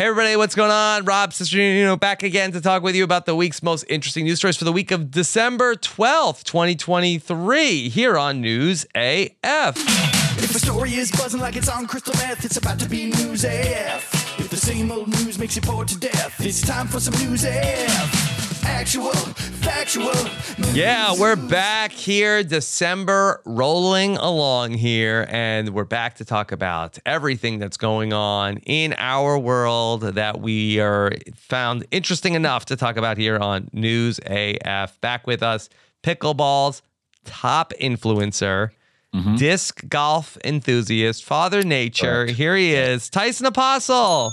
Hey everybody, what's going on? Rob Cesternino back again to talk with you about the week's most interesting news stories for the week of December 12th, 2023, here on News AF. If a story is buzzing like it's on crystal meth, it's about to be news AF. If the same old news makes you bored to death, it's time for some news AF. Actual, factual. Yeah, we're back here, December rolling along here, and we're back to talk about everything that's going on in our world that we are found interesting enough to talk about here on News AF. Back with us, Pickleball's top influencer, mm-hmm. disc golf enthusiast, Father Nature. Here he is, Tyson Apostol.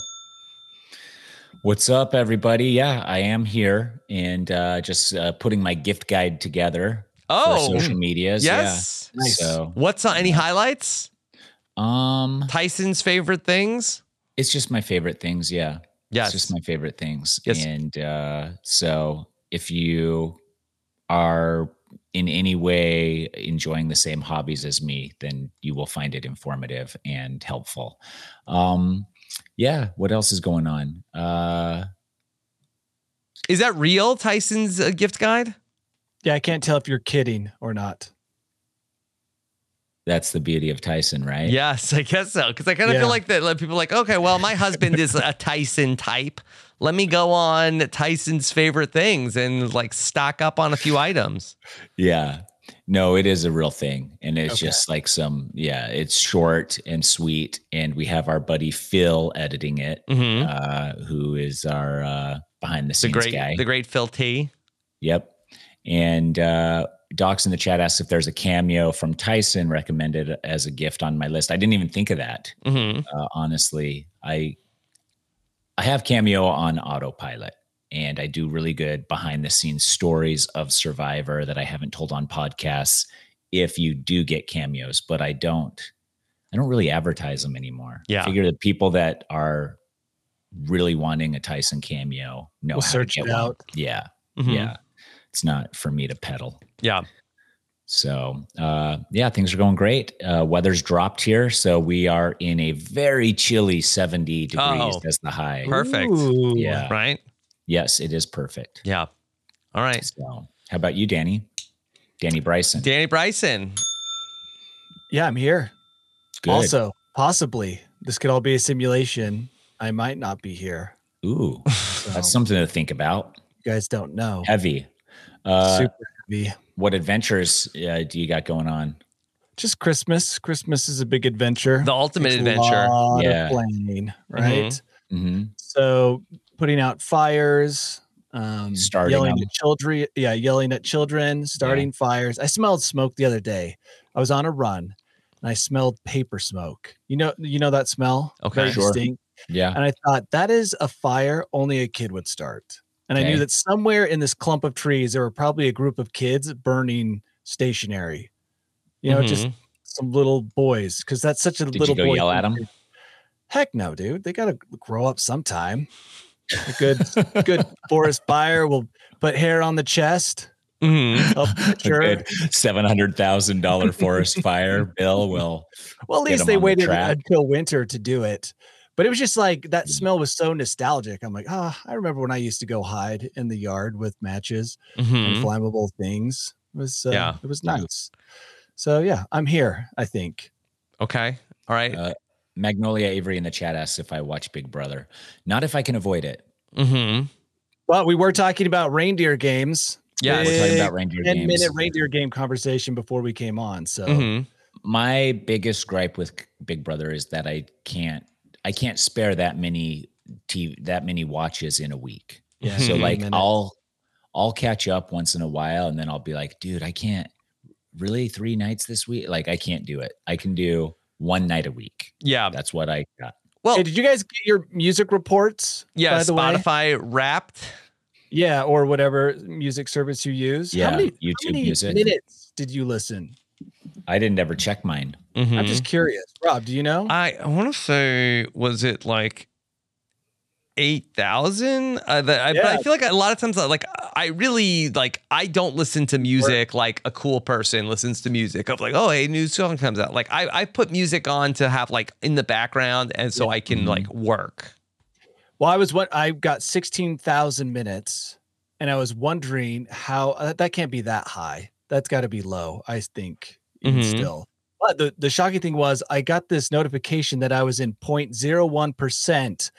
What's up, everybody? Yeah, I am here and uh, just uh, putting my gift guide together Oh, for social medias. yes. Yeah. So, What's on any highlights? um, Tyson's favorite things? it's just my favorite things. Yeah, Yes. it's just my favorite things. Yes. And uh, so, if you are in any way enjoying the same hobbies as me, then you will find it informative and helpful. Um, yeah. What else is going on? Uh, Is that real, Tyson's uh, gift guide? Yeah, I can't tell if you're kidding or not. that's the beauty of Tyson, right? Yes, I guess so. Because I kind of Yeah. feel like that. Like people are like, okay, well, my husband is a Tyson type. Let me go on Tyson's favorite things and like stock up on a few items. Yeah. No, it is a real thing. And it's Okay. just like some, yeah, it's short and sweet. And we have our buddy Phil editing it, hmm uh, who is our uh, behind the the scenes great, guy. the great Phil T. Yep. And uh, Docs in the chat asks if there's a cameo from Tyson recommended as a gift on my list. I didn't even think of that. hmm Uh, honestly, I I have Cameo on autopilot, and I do really good behind the scenes stories of Survivor that I haven't told on podcasts. If you do get cameos, but I don't, I don't really advertise them anymore. Yeah. I figure the people that are really wanting a Tyson cameo know We'll how search to it get one. out. Yeah, Mhm. yeah. It's not for me to peddle. Yeah. So, uh, yeah, things are going great. Uh, weather's dropped here, so we are in a very chilly 70 degrees Oh. as the high. Perfect. Ooh. Yeah. Right. Yes, it is perfect. Yeah. All right. So, how about you, Danny? Danny Bryson. Danny Bryson. Yeah, I'm here. Good. Also, possibly this could all be a simulation. I might not be here. Ooh, So that's something to think about. you guys don't know. Heavy. Uh, Super heavy. what adventures uh, do you got going on? Just Christmas. Christmas is a big adventure. The ultimate Takes adventure. A lot Yeah. of planning, right? hmm So putting out fires, um, Starting yelling them. at children. Yeah, yelling at children, starting fires. I smelled smoke the other day. I was on a run and I smelled paper smoke. You know, you know that smell. Okay. Very Sure. distinct. Yeah. And I thought that is a fire only a kid would start. And I knew that somewhere in this clump of trees there were probably a group of kids burning stationery. You know, just Mhm. some little boys because that's such a Did little you go boy yell at them? Heck no, dude. They gotta grow up sometime. A good good forest fire will put hair on the chest. Mhm. help A mature. good seven hundred thousand dollar forest fire bill will. Well, at least they on the waited until winter to do it. But it was just like that smell was so nostalgic. I'm like, ah, I remember when I used to go hide in the yard with matches and Mhm. flammable things. It was uh, Yeah. it was nice. So yeah, I'm here. I think. Okay. All right. Uh, Magnolia Avery in the chat asks if I watch Big Brother. Not if I can avoid it. mm-hmm. Well, we were talking about reindeer games. Yeah, We're talking about reindeer 10 games. minute reindeer game conversation before we came on. So Mm-hmm. My biggest gripe with Big Brother is that I can't I can't spare that many TV that many watches in a week. yeah, So Mhm. like minutes. I'll I'll catch up once in a while and then I'll be like, dude, I can't really three nights this week. Like I can't do it. I can do one night a week. Yeah. That's what I got. Well, Hey, did you guys get your music reports? yeah. by the way? Spotify Wrapped. Yeah, or whatever music service you use. Yeah, how many, YouTube how many Music. minutes did you listen? I didn't ever check mine. Mhm. I'm just curious. Rob, do you know? I, I want to say, was it like eight thousand? Uh, the- I, But I feel like a lot of times, like I really like I don't listen to music like a cool person listens to music. Of like, oh, hey, new song comes out. Like I, I put music on to have like in the background, and so I can Mhm. like work. Well, I was what I got 16,000 minutes and I was wondering how uh, that can't be that high. That's got to be low, I think, even Mhm. still. But the, the shocking thing was I got this notification that I was in 0.01%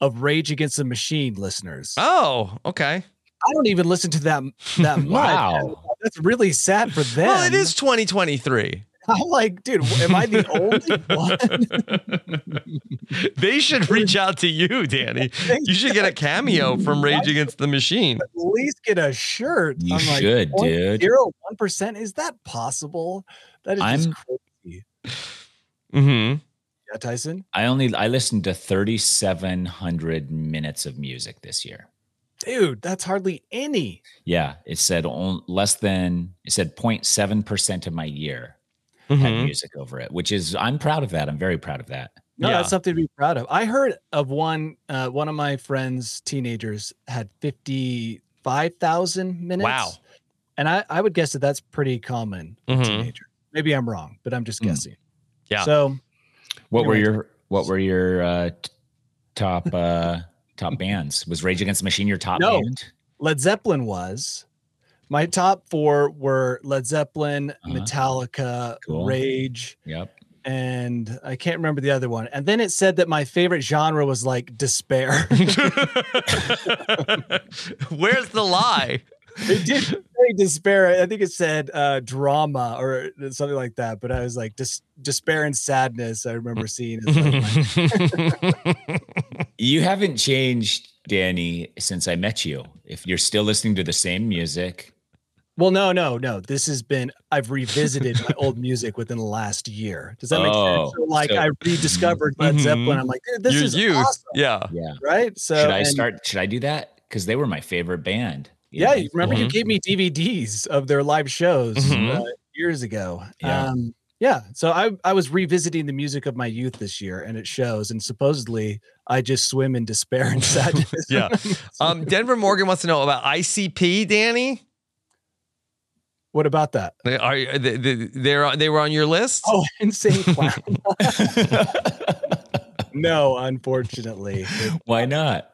of Rage Against the Machine listeners. Oh, okay. I don't even listen to that that much. Wow. That's really sad for them. Well, it is 2023. I'm like, dude, am I the only one? they should reach out to you, Danny. You should get a cameo from Rage Against the Machine. At least get a shirt. You I'm like, should, dude. Zero one percent. Is that possible? That is I'm- crazy. Mm-hmm. Yeah, Tyson. I only I listened to 3700 minutes of music this year. Dude, that's hardly any. Yeah, it said on, less than it said 0.7% of my year had Mm-hmm. music over it, which is I'm proud of that. I'm very proud of that. No, Yeah. that's something to be proud of. I heard of one. Uh, one of my friends' teenagers had fifty-five thousand minutes. Wow. And I, I would guess that that's pretty common. for Mhm. Teenager. Maybe I'm wrong, but I'm just Mm. guessing. Yeah. So What were your what were your uh top uh top bands? Was Rage Against the Machine your top No. band? Led Zeppelin was. My top four were Led Zeppelin, Uh-huh. Metallica, Cool. Rage, Yep. and I can't remember the other one. And then it said that my favorite genre was like despair. Where's the lie? It did say despair. I think it said uh, drama or something like that. But I was like dis- despair and sadness. I remember seeing. Like You haven't changed, Danny, since I met you. If you're still listening to the same music, well, no, no, no. This has been. I've revisited my old music within the last year. Does that make Oh, sense? So, like so- I rediscovered Led Mhm. Zeppelin. I'm like, this Your is youth. awesome, Yeah. yeah. right? So should I and- start? Should I do that? Because they were my favorite band. In Yeah, high you remember you Mhm. gave me DVDs of their live shows Mhm. uh, years ago. Yeah. Um, yeah. So I I was revisiting the music of my youth this year, and it shows. And supposedly, I just swim in despair and sadness. Yeah. Um, Denver Morgan wants to know about ICP, Danny. what about that? They- Are they, they, they're they were on your list? Oh, insane clown. no, unfortunately, Why not?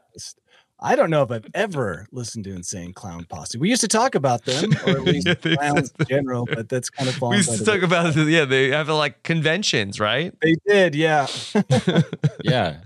I don't know if I've ever listened to Insane Clown Posse. We used to talk about them, or at least Yeah, clowns in general, but that's kind of we used by to the talk about it. Yeah, they have like conventions, right? They did, yeah. Yeah.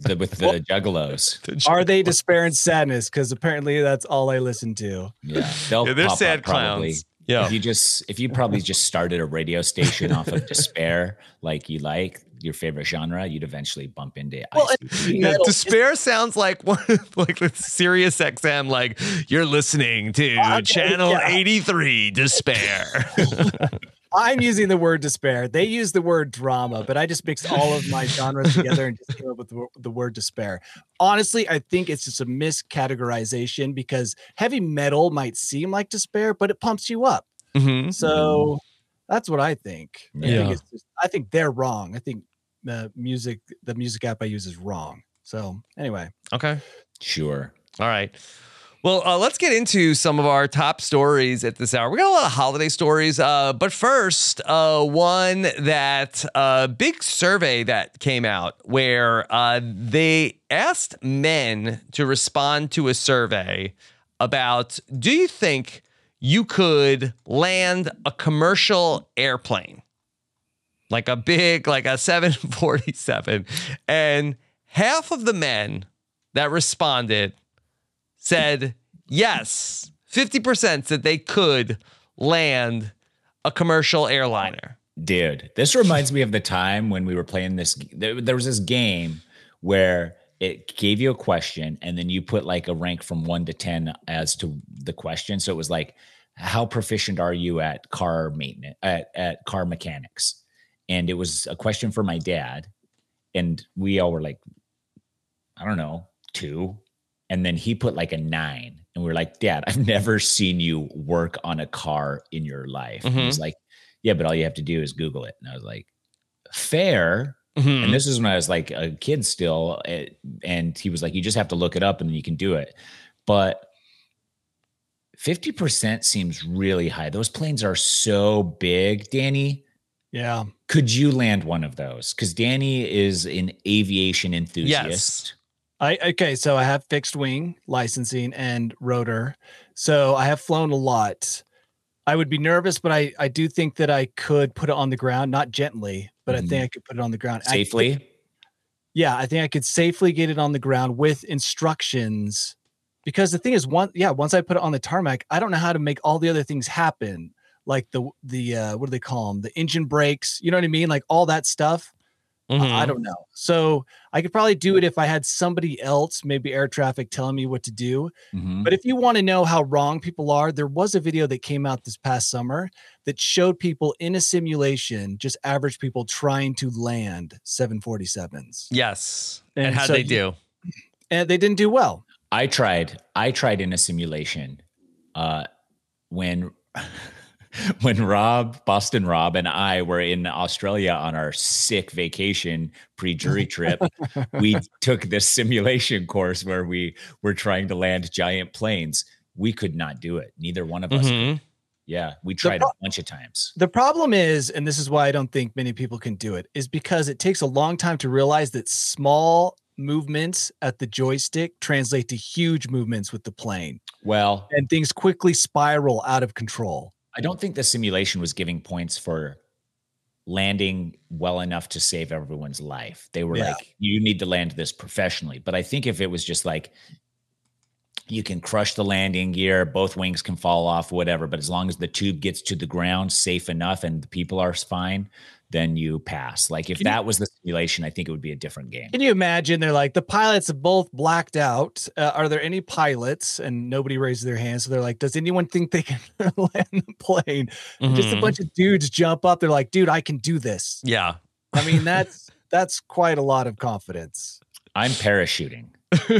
The, with the juggalos. Are they despair and sadness? Because apparently that's all I listen to. Yeah. They'll Yeah, they're sad clowns. Yeah. If you just if you probably just started a radio station off of despair, like you like your favorite genre, you'd eventually bump into Well, ICP. Yeah, despair sounds like one like the Sirius XM, like you're listening to Okay, channel yeah. 83, despair. I'm using the word despair. They use the word drama, but I just mixed all of my genres together and just came up with the, word despair. Honestly, I think it's just a miscategorization because heavy metal might seem like despair, but it pumps you up. Mhm. So that's what I think. I Yeah. think, it's just, I think they're wrong. I think uh, music the music app I use is wrong. So anyway, Okay. Sure. All right. Well, uh, let's get into some of our top stories at this hour. We got a lot of holiday stories, uh, but first, uh, one that uh, big survey that came out where uh, they asked men to respond to a survey about do you think you could land a commercial airplane, like a big, like a 747, and half of the men that responded said yes, 50% said they could land a commercial airliner. Dude, this reminds me of the time when we were playing this. There, was this game where it gave you a question and then you put like a rank from one to 10 as to the question. So it was like, how proficient are you at car maintenance, at, at car mechanics? And it was a question for my dad. And we all were like, I don't know, two. And then he put like a nine. And we are like, Dad, I've never seen you work on a car in your life. And He's like, Yeah, but all you have to do is Google it. And I was like, Fair. Mhm. And this is when I was like a kid still. eh, And he was like, You just have to look it up and then you can do it. But 50% seems really high. Those planes are so big, Danny. Yeah. Could you land one of those? Because Danny is an aviation enthusiast. Yes. I okay, so I have fixed wing licensing and rotor. So I have flown a lot. I would be nervous, but I I do think that I could put it on the ground, not gently, but I think mm-hmm. I could put it on the ground I think- Safely. yeah, I think I could safely get it on the ground with instructions. Because the thing is, one yeah, once I put it on the tarmac, I don't know how to make all the other things happen, like the the uh, what do they call them? The engine brakes. You know what I mean? Like all that stuff. I- I Mhm. don't know. So I could probably do it if I had somebody else, maybe air traffic, telling me what to do. Mhm. But if you want to know how wrong people are, there was a video that came out this past summer that showed people in a simulation, just average people trying to land 747s. Yes. And, And how'd so they you- do? And they didn't do well. I tried. I tried in a simulation uh, when when Rob, Boston Rob, and I were in Australia on our sick vacation pre-jury trip. we took this simulation course where we were trying to land giant planes. We could not do it. Neither one of us. Mhm. Yeah, we tried pro- a bunch of times. The problem is, and this is why I don't think many people can do it, is because it takes a long time to realize that small movements at the joystick translate to huge movements with the plane Well, and things quickly spiral out of control. I don't think the simulation was giving points for landing well enough to save everyone's life. They were Yeah. like, you need to land this professionally. But I think if it was just like, you can crush the landing gear, both wings can fall off, whatever. But as long as the tube gets to the ground safe enough and the people are fine, then you pass. Like if Can you- that was the simulation, I think it would be a different game. Can you imagine? They're like, the pilots have both blacked out. Uh, are there any pilots? And nobody raises their hand. So they're like, does anyone think they can land the plane? And Just a Mhm. bunch of dudes jump up. They're like, dude, I can do this. Yeah. I mean, that's that's quite a lot of confidence. I'm parachuting.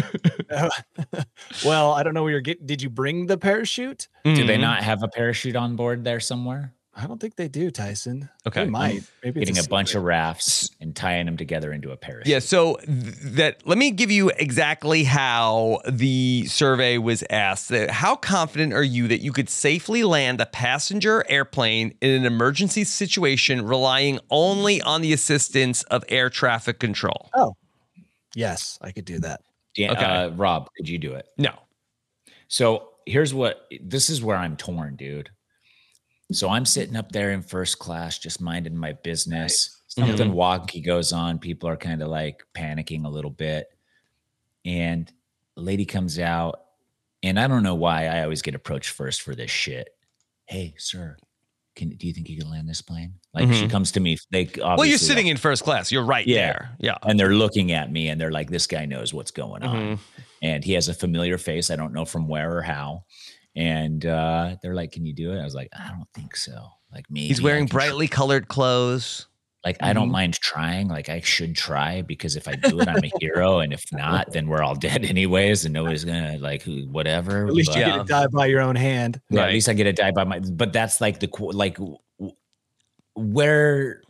well, I don't know where you're getting. Did you bring the parachute? Do they not have a parachute on board there somewhere? I don't think they do, Tyson. Okay. They might. Maybe Getting a, bunch of rafts and tying them together into a parachute. Yeah, so th- that let me give you exactly how the survey was asked. How confident are you that you could safely land a passenger airplane in an emergency situation relying only on the assistance of air traffic control? Oh, yes, I could do that. Dan, Okay. uh, Rob, could you do it? No. So here's what this is where I'm torn, dude. So I'm sitting up there in first class, just minding my business. Something wonky goes on. People are kind of like panicking a little bit. And a lady comes out, and I don't know why I always get approached first for this shit. Hey, sir, can do you think you can land this plane? Like she Mhm. comes to me. They Well, you're sitting like- in first class. You're right Yeah. there. Yeah. and they're looking at me, and they're like, "This guy knows what's going on." Mhm. and he has a familiar face. I don't know from where or how. And uh, they're like, "Can you do it?" I was like, "I don't think so." Like me, He's wearing brightly colored clothes. Like I don't Mhm. mind trying. Like I should try because if I do it, I'm a hero, and if not, then we're all dead anyways, and nobody's gonna like who- whatever. At least but- you get to die by your own hand. yeah, Right. at least I get to die by my. But that's like the qu- like where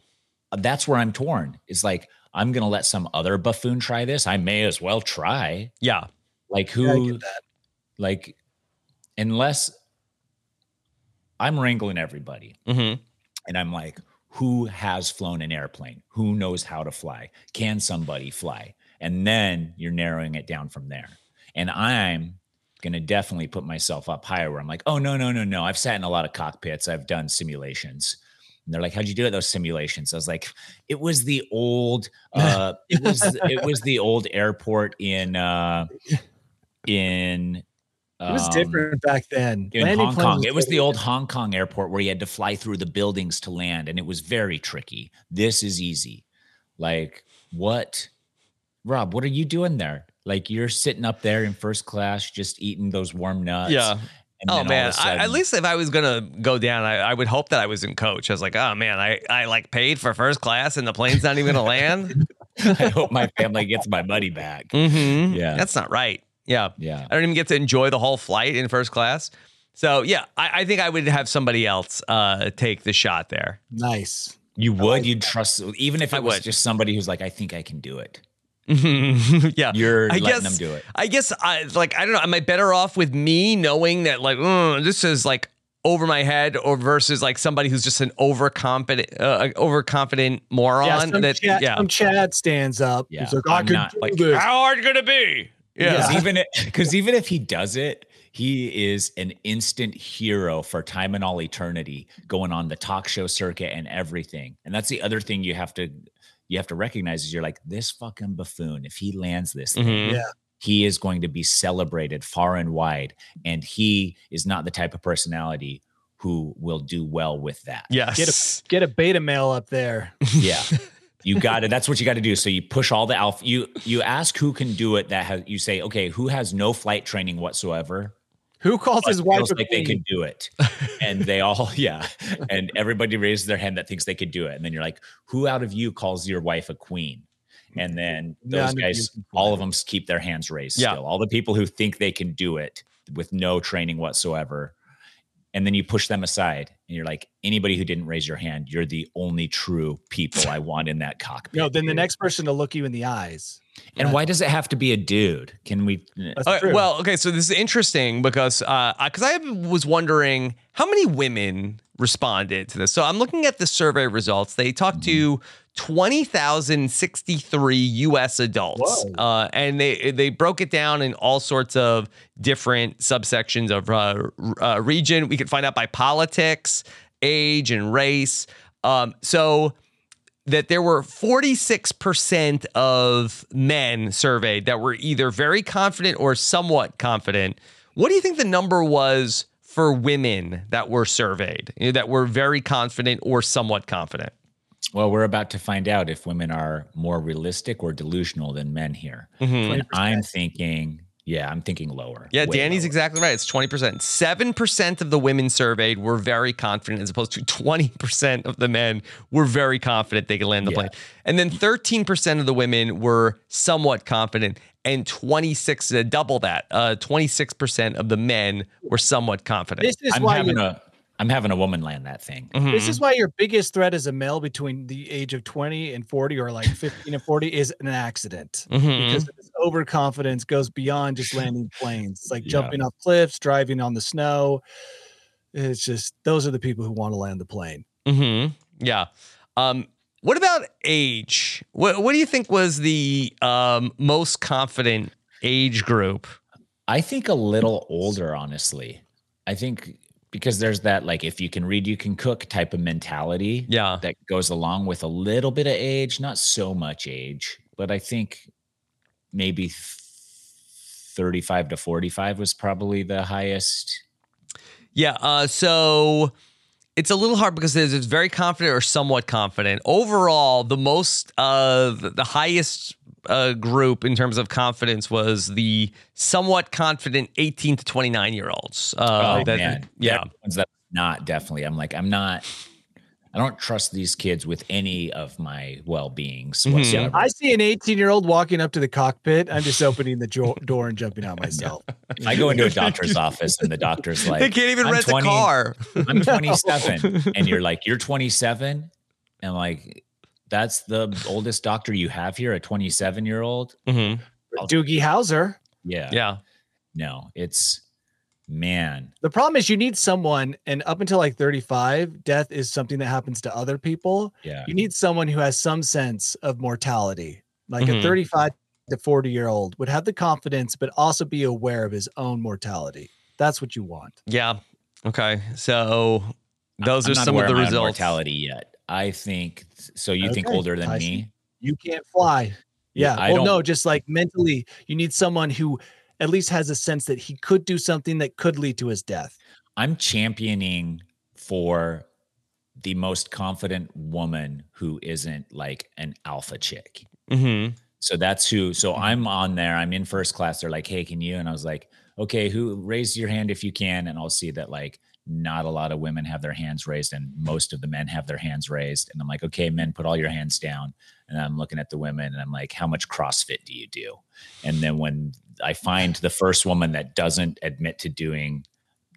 that's where I'm torn. It's like I'm gonna let some other buffoon try this. I may as well try. Yeah. Like Yeah, I who? get that. like unless I'm wrangling everybody Mm-hmm. and I'm like, who has flown an airplane? Who knows how to fly? Can somebody fly? And then you're narrowing it down from there. And I'm going to definitely put myself up higher where I'm like, oh, no, no, no, no. I've sat in a lot of cockpits, I've done simulations. And they're like, how'd you do it? Those simulations. I was like, it was the old, uh, it was, it was the old airport in, uh, in, It was um, different back then. in Landing Hong Kong. was It was the old Hong Kong airport where you had to fly through the buildings to land, and it was very tricky. This is easy. Like, what, Rob? What are you doing there? Like, you're sitting up there in first class, just eating those warm nuts. Yeah. and Oh man! of a I, at least if I was gonna go down, I, I would hope that I was in coach. I was like, oh man, I, I like paid for first class and the plane's not even gonna land. I hope my family gets my money back. mm-hmm. Yeah. that's not right. Yeah, Yeah. I don't even get to enjoy the whole flight in first class. So yeah, I, I think I would have somebody else uh, take the shot there. nice. You would, you'd trust, even if it I was would. just somebody who's like, I think I can do it. yeah, You're I letting guess them do it. I guess I like I don't know. Am I better off with me knowing that like "Mm, this is like over my head, or versus like somebody who's just an overconfident, uh, overconfident moron? Yeah, some, that Chad, yeah, some Chad stands up. Yeah, He's like, I I'm can not, do like, this. how hard could it going to be? Yeah, Because even because even if he does it, he is an instant hero for time and all eternity, going on the talk show circuit and everything. And that's the other thing you have to you have to recognize is you're like this fucking buffoon. If he lands this, thing, Mhm. Yeah. he is going to be celebrated far and wide, and he is not the type of personality who will do well with that. yes, Get a get a beta male up there. Yeah. You got it. That's what you got to do. So you push all the alpha. You you ask who can do it. That has you say, okay, who has no flight training whatsoever, Who calls his wife feels a like they queen? can do it, and they all yeah, and everybody raises their hand that thinks they could do it, and then you're like, who out of you calls your wife a queen? And then those guys, all of them keep their hands raised. Yeah. Still, all the people who think they can do it with no training whatsoever. And then you push them aside, and you're like, anybody who didn't raise your hand, you're the only true people I want in that cockpit. No, then the next person to look you in the eyes. And why does it have to be a dude? Can we? That's well, okay, so this is interesting because uh, because I was wondering how many women responded to this. So I'm looking at the survey results. They talked to twenty thousand sixty three U.S. adults, uh, and they they broke it down in all sorts of different subsections of uh, uh, region. We could find out by politics, age, and race. Um, so that there were 46% of men surveyed that were either very confident or somewhat confident. What do you think the number was for women that were surveyed, that were very confident or somewhat confident? Well, we're about to find out if women are more realistic or delusional than men here. Mhm. And I'm thinking, yeah, I'm thinking lower. Yeah, Danny's lower. exactly right. It's 20%. 7% of the women surveyed were very confident, as opposed to 20% of the men were very confident they could land the Yeah. plane. And then 13% of the women were somewhat confident, and 26, uh, double that, uh, 26% of the men were somewhat confident. this is I'm why having you a I'm having a woman land that thing. Mhm. This is why your biggest threat as a male between the age of 20 and 40 or like 15 and 40 is an accident. Mhm. Because this overconfidence goes beyond just landing planes. It's like Yeah. jumping off cliffs, driving on the snow. It's just those are the people who want to land the plane. Mm-hmm. Yeah. Um, what about age? What What do you think was the um, most confident age group? I think a little older, honestly. I think because there's that like if you can read, you can cook type of mentality. Yeah. That goes along with a little bit of age, not so much age, but I think maybe 35 to 45 was probably the highest. Yeah. Uh, so it's a little hard because it's very confident or somewhat confident. Overall, the most, uh, the the highest uh, group in terms of confidence was the somewhat confident 18 to 29 year olds. Uh, oh that- man. Yeah. That that not definitely. I'm like, I'm not I don't trust these kids with any of my well-beings Mhm. I see an 18 year old walking up to the cockpit. I'm just opening the jo- door and jumping out myself. I go into a doctor's office and the doctor's like, they can't even rent 20 a car. I'm 27. and you're like, you're 27? And like, that's the oldest doctor you have here, a 27 year old. Mm-hmm. Doogie Howser. Yeah. Yeah. No, it's man. The problem is you need someone, and up until like 35, death is something that happens to other people. Yeah. You need someone who has some sense of mortality. Like Mhm. a 35 to 40 year old would have the confidence, but also be aware of his own mortality. That's what you want. Yeah. Okay. So those I'm are not some of the results. Mortality yet. I think so. You think older than Tyson. me? You can't fly. Yeah, Yeah. I well, no, don't- just like mentally, you need someone who at least has a sense that he could do something that could lead to his death. I'm championing for the most confident woman who isn't like an alpha chick. Mm-hmm. So that's who. So I'm on there. I'm in first class. They're like, "Hey, can you?" And I was like, "Okay, who? Raise your hand if you can." And I'll see that like not a lot of women have their hands raised, and most of the men have their hands raised. And I'm like, "Okay, men, put all your hands down." And I'm looking at the women, and I'm like, "How much CrossFit do you do?" And then when I find the first woman that doesn't admit to doing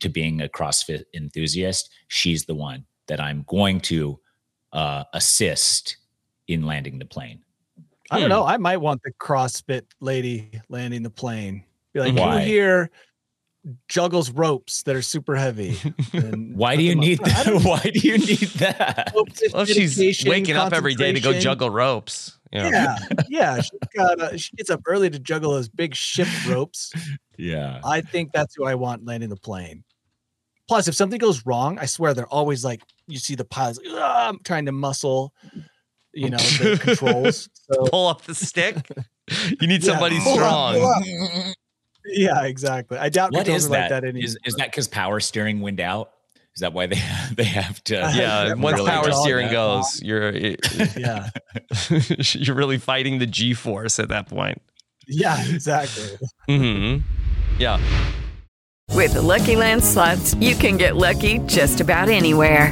to being a CrossFit enthusiast, she's the one that I'm going to uh, assist in landing the plane. I don't Hmm. know. I might want the CrossFit lady landing the plane. Be like, Why? who here juggles ropes that are super heavy? And Why do you them up need that? Why do you need that? Focus, Well, she's waking up every day to go juggle ropes. Yeah. Yeah, yeah. She's got. Uh, she gets up early to juggle those big ship ropes. Yeah. I think that's who I want landing the plane. Plus, if something goes wrong, I swear they're always like you see the pilots like, I'm trying to muscle, you know, the controls. So Pull up the stick. You need Yeah, somebody pull up, strong. pull up. Yeah, exactly. I doubt What controls is like that? that anymore. Is, is that because power steering wind out? Is that why they they have to? Yeah, Yeah, once really power steering that goes, you're yeah, you're really fighting the G force at that point. yeah, exactly. hmm Yeah. With the Lucky Land slots, you can get lucky just about anywhere.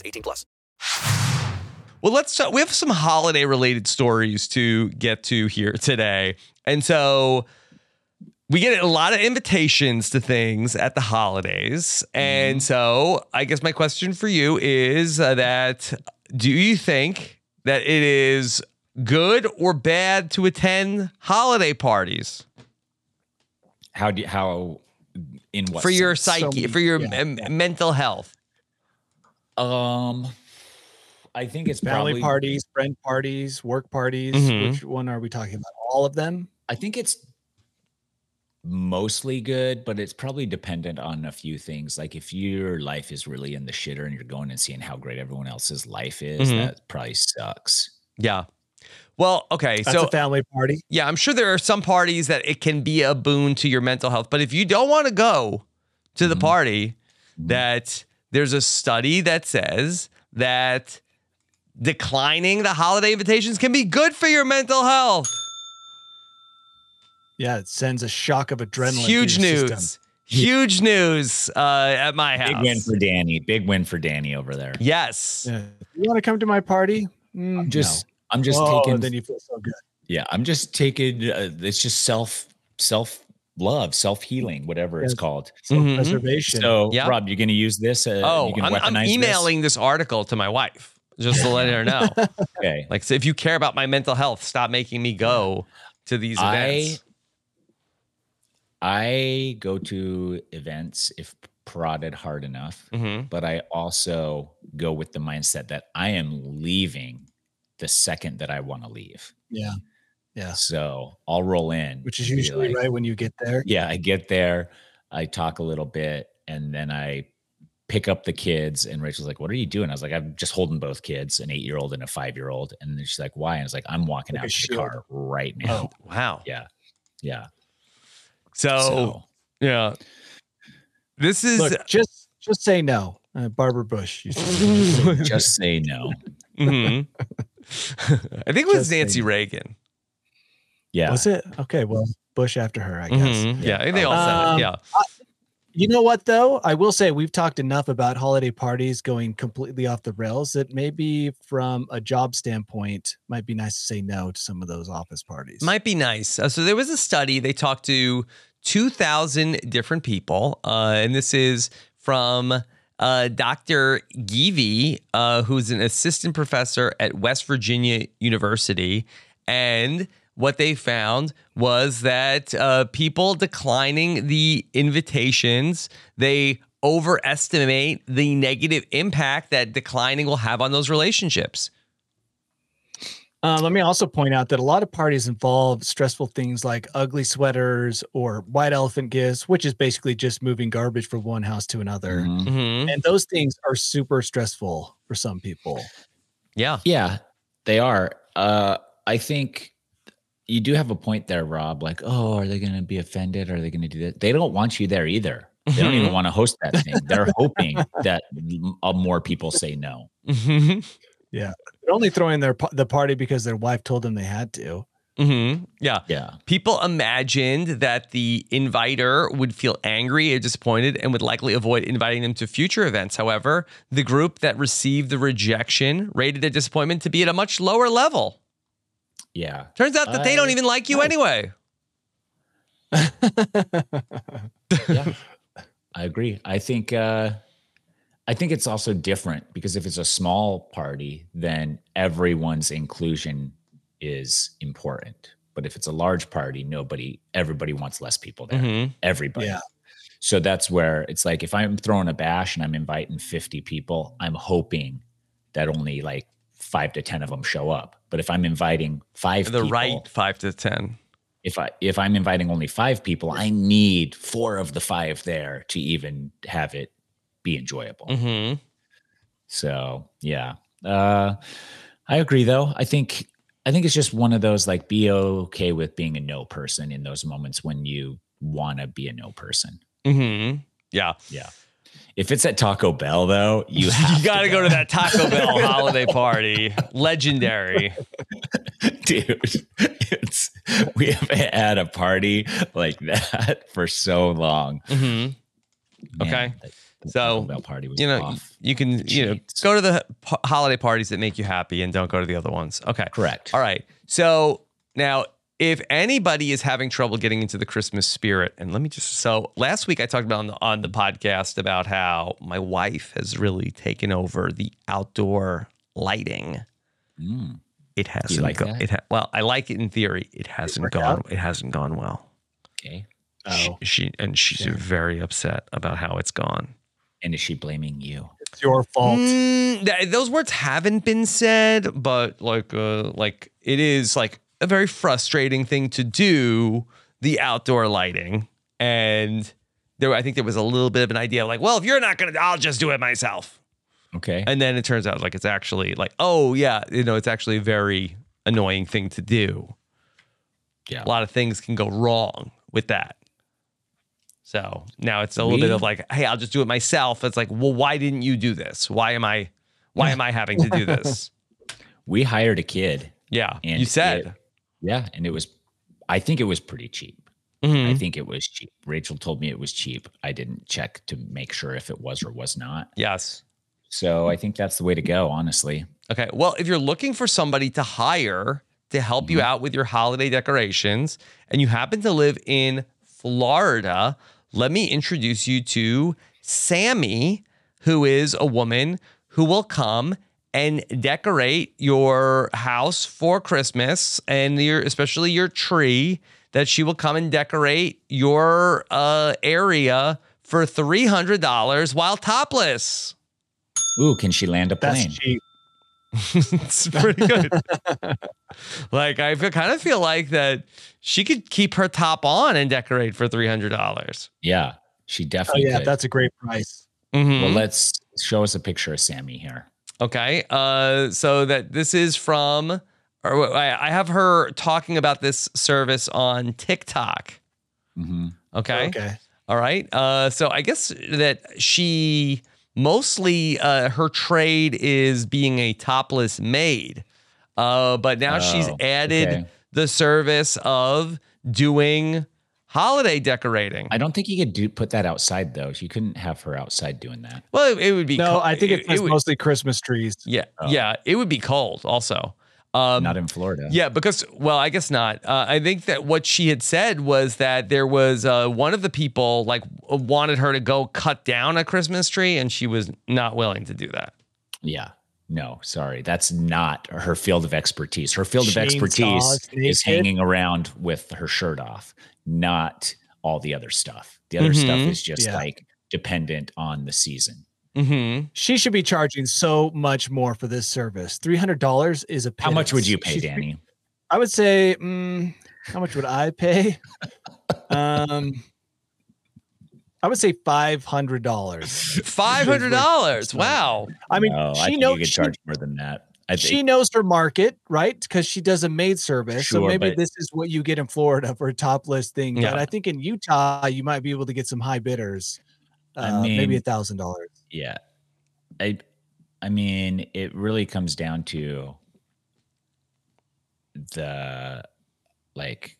18 plus. Well, let's talk. We have some holiday related stories to get to here today. And so we get a lot of invitations to things at the holidays. And so I guess my question for you is uh, that do you think that it is good or bad to attend holiday parties How do you, how in what for your sense? psyche, So, for your yeah, yeah. mental health? Um, I think it's Family probably parties, friend parties, work parties. Mhm. Which one are we talking about? All of them? I think it's mostly good, but it's probably dependent on a few things. Like if your life is really in the shitter and you're going and seeing how great everyone else's life is, Mhm. that probably sucks. Yeah. Well, okay. That's so a family party. Yeah, I'm sure there are some parties that it can be a boon to your mental health. But if you don't want to go to Mm-hmm. the party, that there's a study that says that declining the holiday invitations can be good for your mental health. Yeah, it sends a shock of adrenaline. It's through huge your news. system. Huge news uh, at my house. Big win for Danny. Big win for Danny over there. yes. Yeah. You want to come to my party? Mm, I'm just no. I'm just Oh, taking Then you feel so good. yeah, I'm just taking uh, it's just self self love, self healing, whatever it's Yes. called. Mhm. Preservation. So, Yeah. Rob, you're going to use this? Uh, Oh, you gonna I'm, I'm weaponize this? emailing this? article to my wife just to let her know. Okay. like, so if you care about my mental health, stop making me go to these events. I go to events if prodded hard enough, Mhm. but I also go with the mindset that I am leaving the second that I want to leave. Yeah. Yeah. So I'll roll in, Which is usually like- right when you get there. Yeah, I get there, I talk a little bit, and then I pick up the kids. And Rachel's like, "What are you doing?" I was like, "I'm just holding both kids, an eight-year-old and a five-year-old." And then she's like, "Why?" And I was like, "I'm walking Like out to the car right now." Oh, wow. Yeah, yeah. So, So yeah. This is Look, just just say no. Uh, Barbara Bush. used to say, just say no. Mhm. I think it was Just Nancy saying. Reagan. Yeah. Was it? Okay, well, Bush after her, I guess. Mhm. Yeah, they all said Um, it. Yeah. You know what though? I will say we've talked enough about holiday parties going completely off the rails that maybe from a job standpoint might be nice to say no to some of those office parties. Might be nice. Uh, so there was a study. They talked to 2,000 different people. Uh, and this is from uh, Dr. Givi, uh, who's an assistant professor at West Virginia University. And what they found was that uh, people declining the invitations, they overestimate the negative impact that declining will have on those relationships. Uh, let me also point out that a lot of parties involve stressful things like ugly sweaters or white elephant gifts, which is basically just moving garbage from one house to another. Mhm. Mhm. And those things are super stressful for some people. Yeah. Yeah, they are. Uh, I think you do have a point there, Rob. Like, oh, are they going to be offended? Are they going to do that? They don't want you there either. They don't even want to host that thing. They're hoping that uh, more people say no. Mhm. Yeah. They're only throwing their the party because their wife told them they had to. hmm Yeah. Yeah. People imagined that the inviter would feel angry or disappointed and would likely avoid inviting them to future events. However, the group that received the rejection rated their disappointment to be at a much lower level. Yeah. Turns out that they don't even like you I- anyway. yeah i agree i think uh i think it's also different because if it's a small party then everyone's inclusion is important but if it's a large party nobody everybody wants less people there Mhm. everybody Yeah. so that's where it's like if i'm throwing a bash and i'm inviting 50 people i'm hoping that only like five to ten of them show up but if i'm inviting five The people, right five to 10. if I if I'm inviting only five people, I need four of the five there to even have it be enjoyable. hmm So yeah, uh, I agree. Though I think I think it's just one of those like be okay with being a no person in those moments when you want to be a no person. hmm Yeah. Yeah. If it's at Taco Bell though, you have You got to go to that Taco Bell holiday party. Legendary. dude. It's we haven't had a party like that for so long. hmm Man, Okay. So, Taco Bell party was you know, off. you can, you know, go to the ho- holiday parties that make you happy and don't go to the other ones. Okay. Correct. All right. So now, if anybody is having trouble getting into the Christmas spirit, and let me just so last week I talked about on the, on the podcast about how my wife has really taken over the outdoor lighting. Mm. It hasn't like go- that? It ha- well, I like it in theory. It hasn't work gone. out? It hasn't gone well. Okay. Oh, She, she and she's Sure. very upset about how it's gone. And is she blaming you? it's your fault. Mm, th- those words haven't been said, but like, uh, like it is like a very frustrating thing to do. The outdoor lighting, and there I think there was a little bit of an idea like, well, if you're not gonna, I'll just do it myself. Okay. And then it turns out like it's actually like, oh yeah, you know, it's actually a very annoying thing to do. Yeah. A lot of things can go wrong with that. So now it's a little bit of like, hey, I'll just do it myself. It's like, well, why didn't you do this? Why am I why am I having to do this? We hired a kid. Yeah. And you said. it- yeah, and it was I think it was pretty cheap. Mhm. I think it was cheap. Rachel told me it was cheap. I didn't check to make sure if it was or was not. Yes. So I think that's the way to go, honestly. Okay. Well, if you're looking for somebody to hire to help you out with your holiday decorations and you happen to live in Florida, let me introduce you to Sammy, who is a woman who will come and decorate your house for Christmas and your especially your tree that she will come and decorate your uh, area for $300 while topless. Ooh, can she land a That's plane? cheap. it's pretty good. like I feel, kind of feel like that she could keep her top on and decorate for three hundred dollars. Yeah, she Oh definitely yeah, could. that's a great price. Mm-hmm. well, let's show us a picture of Sammy here. Okay, uh, so that this is from, or I, I have her talking about this service on TikTok. hmm Okay. Okay. All right. Uh, so I guess that she mostly uh, her trade is being a topless maid, uh, but now she's Oh, added okay. the service of doing holiday decorating. I don't think you could do put that outside though. You couldn't have her outside doing that. well, it, it would be. No, co- I think it, it's it would- mostly Christmas trees. Yeah, Oh. yeah, it would be cold also. Um, Not in Florida. Yeah, because well, I guess not. Uh, I think that what she had said was that there was uh, one of the people like wanted her to go cut down a Christmas tree, and she was not willing to do that. Yeah. No, sorry. That's not her field of expertise. Her field of expertise is hanging around with her shirt off, not all the other stuff. The other stuff Mhm. is just Yeah. like dependent on the season. Mm-hmm. She should be charging so much more for this service. Three hundred dollars is a. How much would you pay, She Danny? I would say, mm, how much would I pay? um, I would say five hundred dollars. Five hundred dollars. Wow. I mean, No, I she think knows you could she, charge more than that. I think she knows her market, right? Because she does a maid service. so maybe but- this is what you get in Florida for a topless thing. But I think in Utah, you might be able to get some high bidders. I Uh, maybe a thousand dollars. Yeah. I I mean, it really comes down to the like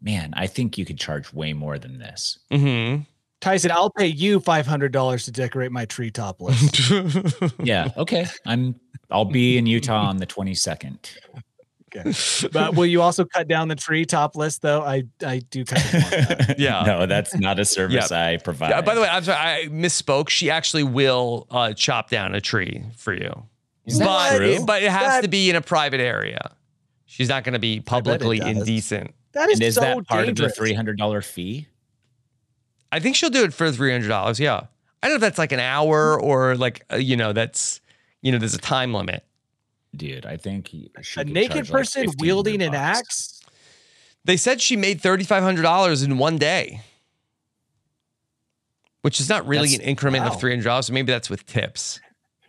man, I think you could charge way more than this. Mm-hmm. Tyson, I'll pay you five hundred dollars to decorate my tree topless. Yeah, okay. I'm I'll be in Utah on the 22nd. okay. But will you also cut down the tree topless though? I I do kind of that. Yeah. No, that's not a service I provide. Yeah, by the way, I'm sorry, I misspoke. She actually will uh, chop down a tree for you, Is that but true? but it has That- to be in a private area. She's not going to be publicly indecent. That is, and is so that part dangerous. of the $300 fee? I think she'll do it for three hundred dollars. Yeah, I don't know if that's like an hour or like uh, you know that's you know there's a time limit. Dude, I think he- she A naked charge like person wielding an axe. They said she made thirty five hundred dollars in one day, which is not really That's- an increment wow. of three hundred dollars. So maybe that's with tips.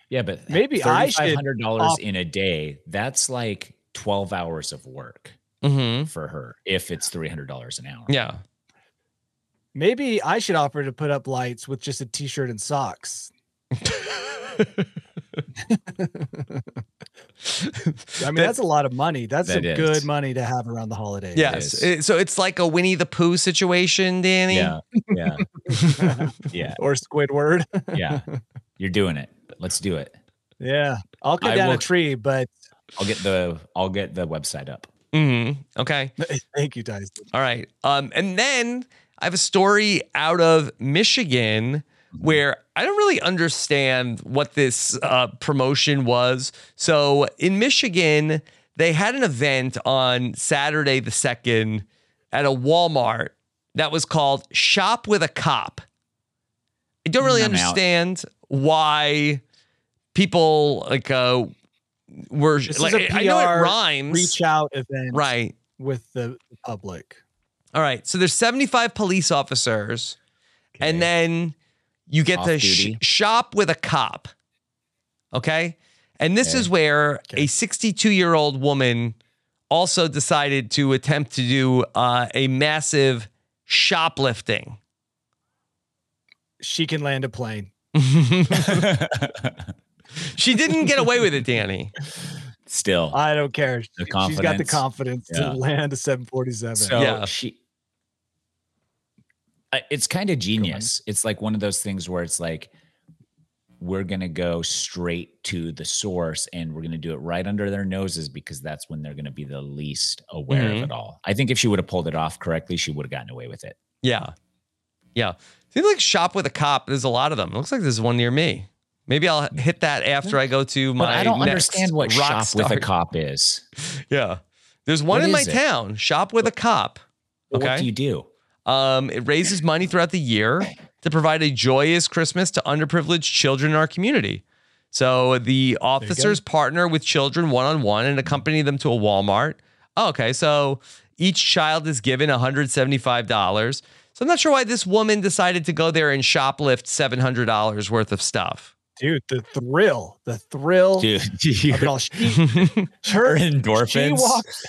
Yeah, but Maybe I should $3,500 in a day, that's like 12 hours of work Mm-hmm. for her if it's $300 an hour. Yeah. Maybe I should offer to put up lights with just a t-shirt and socks. I mean, that's a lot of money. That's That some is. good money to have around the holidays. Yes. It- so it's like a Winnie the Pooh situation, Danny. Yeah. Yeah. yeah. Or Squidward. Yeah. You're doing it. Let's do it. yeah. I'll cut I down will- a tree, but I'll get the I'll get the website up. hmm Okay. thank you, Tyson. All right. Um, and then I have a story out of Michigan where I don't really understand what this uh, promotion was. So in Michigan, they had an event on Saturday the 2nd at a Walmart that was called Shop with a Cop. I don't really I'm out. understand why people like uh were This like is a I know it PR rhymes. Reach out event Right. with the public. All right. So there's 75 police officers, and then you get Off to sh- shop with a cop. Okay. And this is where a 62 year old woman also decided to attempt to do uh, a massive shoplifting. She can land a plane. She didn't get away with it, Danny. Still, I don't care. She- The She's got the confidence. confidence Yeah. to land a 747. So Yeah. she, it's kind of genius. It's like one of those things where it's like, we're gonna go straight to the source, and we're gonna do it right under their noses because that's when they're gonna be the least aware Mhm. of it all. I think if she would have pulled it off correctly, she would have gotten away with it. Yeah. Yeah. Seems like shop with a cop. There's a lot of them. looks like there's one near me. Maybe I'll hit that after I go to my. But I don't next understand what shop with a cop is. Yeah. There's one What in my it? town. Shop with a cop. Okay. What do you do? Um, it raises money throughout the year to provide a joyous Christmas to underprivileged children in our community. So the officers partner with children one on one and accompany them to a Walmart. Oh, okay. So each child is given $175. So I'm not sure why this woman decided to go there and shoplift $700 worth of stuff. Dude, the thrill, the thrill Dude, of it all. She, her She endorphins. walked,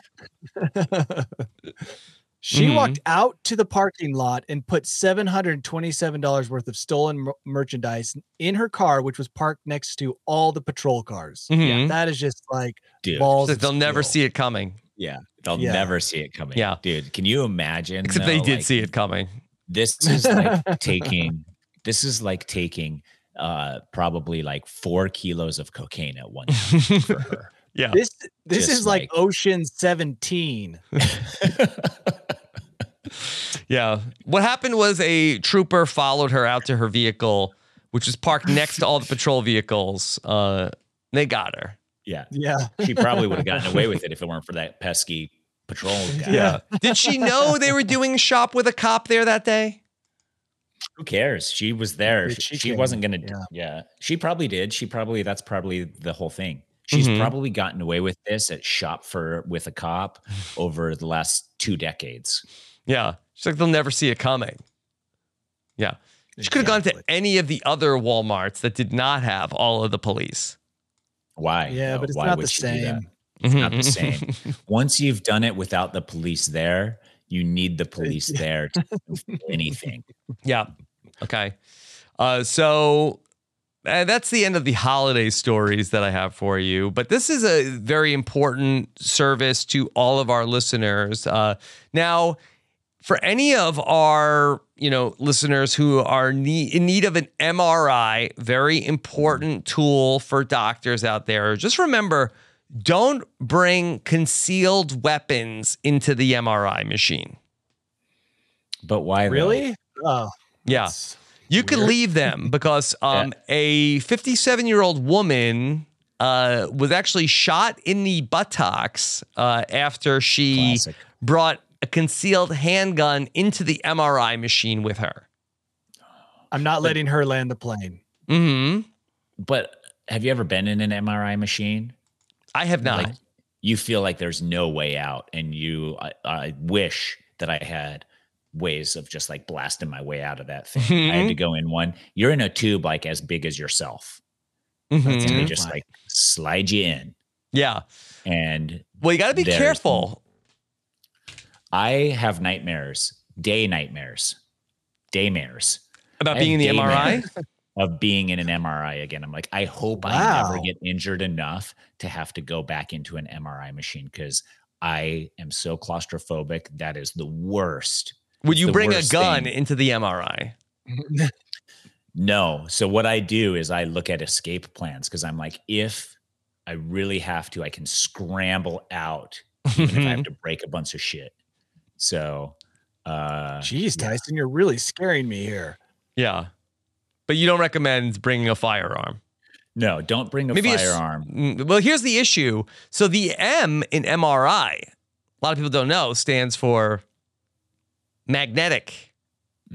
she Mhm. walked out to the parking lot and put $727 worth of stolen mer- merchandise in her car, which was parked next to all the patrol cars. Mhm. That is just like Dude. balls. So they'll never see it coming. Yeah, they'll Yeah. never see it coming. Yeah. dude, can you imagine? Except they did like, see it coming. This is like taking. This is like taking uh probably like four kilos of cocaine at one time for her. Yeah. This this Just is like, like- Ocean 17. Yeah. What happened was a trooper followed her out to her vehicle, which was parked next to all the patrol vehicles. Uh, they got her. Yeah, Yeah. she probably would have gotten away with it if it weren't for that pesky patrol guy. Yeah. Did she know they were doing shop with a cop there that day? Who cares? She was there. She, she she wasn't gonna. yeah. Yeah. she probably did. She probably. That's probably the whole thing. She's Mhm. probably gotten away with this at shop for with a cop over the last two decades. Yeah. She's like, they'll never see it coming. Yeah. She could have gone to any of the other Walmarts that did not have all of the police. Why? Yeah, though? but it's Why not the she do that? same. It's not the same. Once you've done it without the police there, you need the police there to do anything. Yeah. Okay. Uh, so uh, that's the end of the holiday stories that I have for you. But this is a very important service to all of our listeners. Uh, now, for any of our you know listeners who are need, in need of an MRI, very important tool for doctors out there. Just remember, don't bring concealed weapons into the MRI machine. But why? though? Really? Oh, Yeah. You could leave them because um, a 57 year old woman uh, was actually shot in the buttocks uh, after she Classic. brought a concealed handgun into the MRI machine with her. I'm not letting her land the plane. hmm But have you ever been in an MRI machine? I have not. Like, you feel like there's no way out, and you. I, I wish that I had ways of just like blasting my way out of that thing. I had to go in one. You're in a tube like as big as yourself, Mhm. and they just like slide you in. Yeah. And Well, you got to be careful. I have nightmares, day nightmares, daymares About being in the MRI? of being in an MRI again. I'm like, I hope I never get injured enough to have to go back into an MRI machine because I am so claustrophobic. That is the worst. Would you bring a gun thing. into the MRI? No. So what I do is I look at escape plans because I'm like, if I really have to, I can scramble out, even if I have to break a bunch of shit. So, uh, Jeez, Tyson, you're really scaring me here. Yeah. But you don't recommend bringing a firearm. no, don't bring a Maybe firearm. Mm, Well, here's the issue. So the M in MRI, a lot of people don't know, stands for magnetic.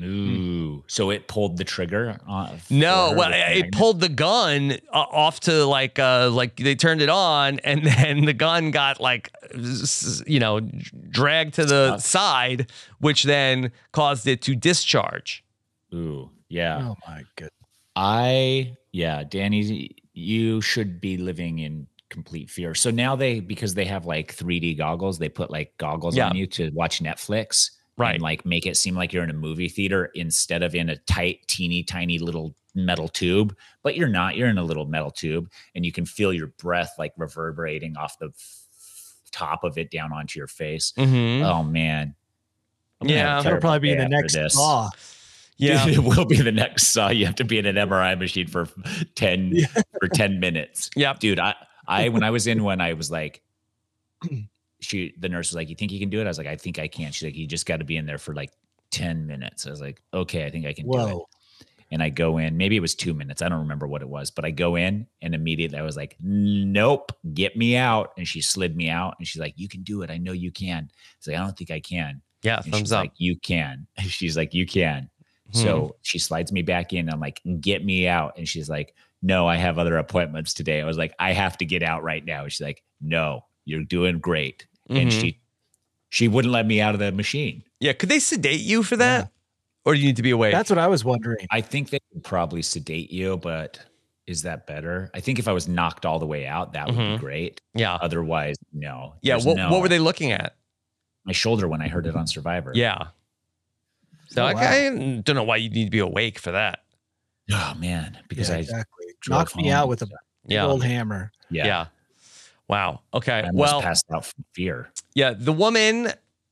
Ooh. So it pulled the trigger. On, No, well, it magnet? pulled the gun uh, off to like uh like they turned it on, and then the gun got like you know dragged to the side, which then caused it to discharge. Ooh, yeah. Oh my good. I yeah, Danny, you should be living in complete fear. So now they because they have like 3D goggles, they put like goggles Yeah. on you to watch Netflix. Right. And like make it seem like you're in a movie theater instead of in a tight, teeny tiny little metal tube. But you're not. You're in a little metal tube and you can feel your breath like reverberating off the f- top of it down onto your face. Mhm. Oh man. I'm gonna have a Yeah. That'll probably be the next this. saw. Yeah. it will be the next saw. You have to be in an MRI machine for 10 for 10 minutes. Yeah, Dude, I I when I was in one, I was like, she the nurse was like, You think you can do it? I was like, I think I can. She's like, You just got to be in there for like 10 minutes. I was like, Okay, I think I can do it. Whoa. And I go in, maybe it was two minutes. I don't remember what it was, but I go in and immediately I was like, Nope, get me out. And she slid me out and she's like, You can do it. I know you can. It's like, I don't think I can. Yeah, And thumbs she's up. like, you can. She's like, you can. Hmm. So she slides me back in. I'm like, get me out. And she's like, no, I have other appointments today. I was like, I have to get out right now. She's like, no, you're doing great. And Mhm. she she wouldn't let me out of the machine. Yeah, could they sedate you for that, or do you need to be awake? That's what I was wondering. I think they would probably sedate you, but is that better? I think if I was knocked all the way out, that would Mhm. be great. yeah, Otherwise, no. yeah. What no- what were they looking at? My shoulder when I heard it on Survivor. Yeah. So Oh, I, wow. I don't know why you need to be awake for that. Oh man, because Yeah, I exactly. drove Knocked me home. out with a Yeah. old hammer. yeah, Yeah. Wow. Okay. I almost well, passed out from fear. Yeah, the woman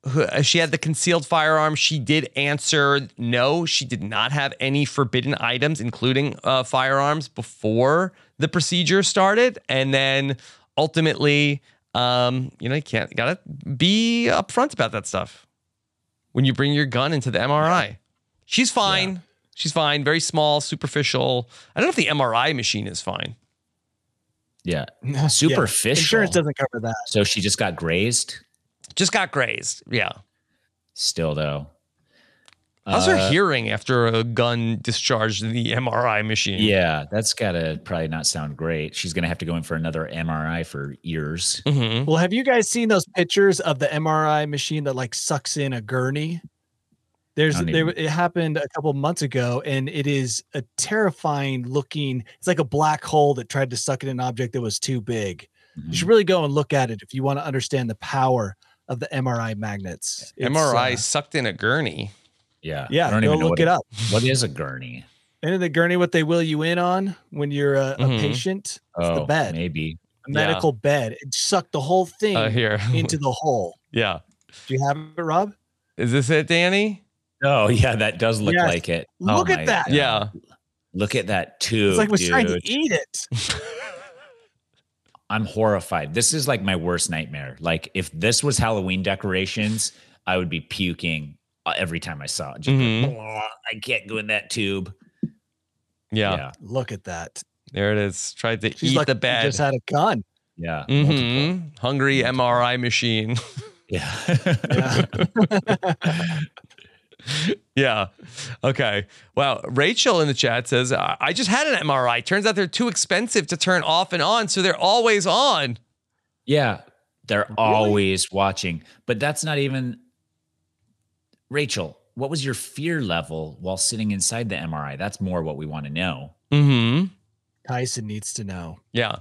who uh, she had the concealed firearm. She did answer no. She did not have any forbidden items, including uh, firearms, before the procedure started, and then ultimately, um, you know, you can't you gotta be upfront about that stuff when you bring your gun into the MRI. She's fine. She's fine. Very small, superficial. I don't know if the MRI machine is fine. Yeah. Yeah. Superficial. Insurance doesn't cover that. So she just got grazed. Just got grazed. Yeah. Still though. How's Uh, her hearing after a gun discharged in the MRI machine? Yeah, that's gotta probably not sound great. She's gonna have to go in for another MRI for ears. Mhm. Well, have you guys seen those pictures of the MRI machine that like sucks in a gurney? There's I there, it happened a couple months ago, and it is a terrifying looking. It's like a black hole that tried to suck in an object that was too big. Mm-hmm. You should really go and look at it if you want to understand the power of the MRI magnets. It's, MRI uh, sucked in a gurney. Yeah. Yeah, I don't go even know look what it up. What is a gurney? and in the gurney, what they will you in on when you're a, a Mhm. patient? It's Oh, the bed, maybe. a medical bed. It sucked the whole thing Uh, here. into the hole. yeah. Do you have it, Rob? Is this it, Danny? Oh yeah, that does look Yes. like it. Look Oh at my that. God. Yeah. Look at that tube. It's like it was trying to eat it. I'm horrified. This is like my worst nightmare. Like if this was Halloween decorations, I would be puking every time I saw it. Just be like. "Blah, I can't go in that tube. Yeah. Yeah. Look at that. There it is. Tried to She's eat like the she bed. just had a gun. Yeah. hmm Hungry MRI machine. Yeah. Yeah. yeah. Okay. Wow. Rachel in the chat says, I I just had an MRI. Turns out they're too expensive to turn off and on. So they're always on. yeah. They're always watching. But that's not even Rachel, what was your fear level while sitting inside the MRI? That's more what we want to know. Mm-hmm. Tyson needs to know. Yeah.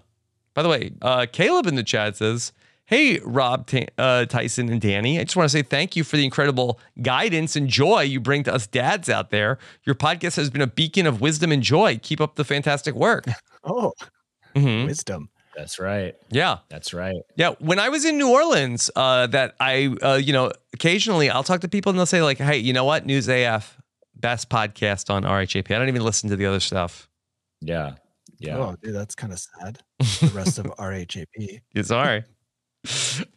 By the way, uh, Caleb in the chat says, Hey, Rob, Ta- uh, Tyson, and Danny. I just want to say thank you for the incredible guidance and joy you bring to us dads out there. Your podcast has been a beacon of wisdom and joy. Keep up the fantastic work. Oh, Mhm. wisdom. That's right. Yeah. That's right. Yeah, when I was in New Orleans, uh, that I, uh, you know, occasionally I'll talk to people and they'll say like, "Hey, you know what? News AF, best podcast on RHAP." I don't even listen to the other stuff. Yeah. Yeah. Oh, dude, that's kind of sad. The rest of RHAP. Yeah, Sorry.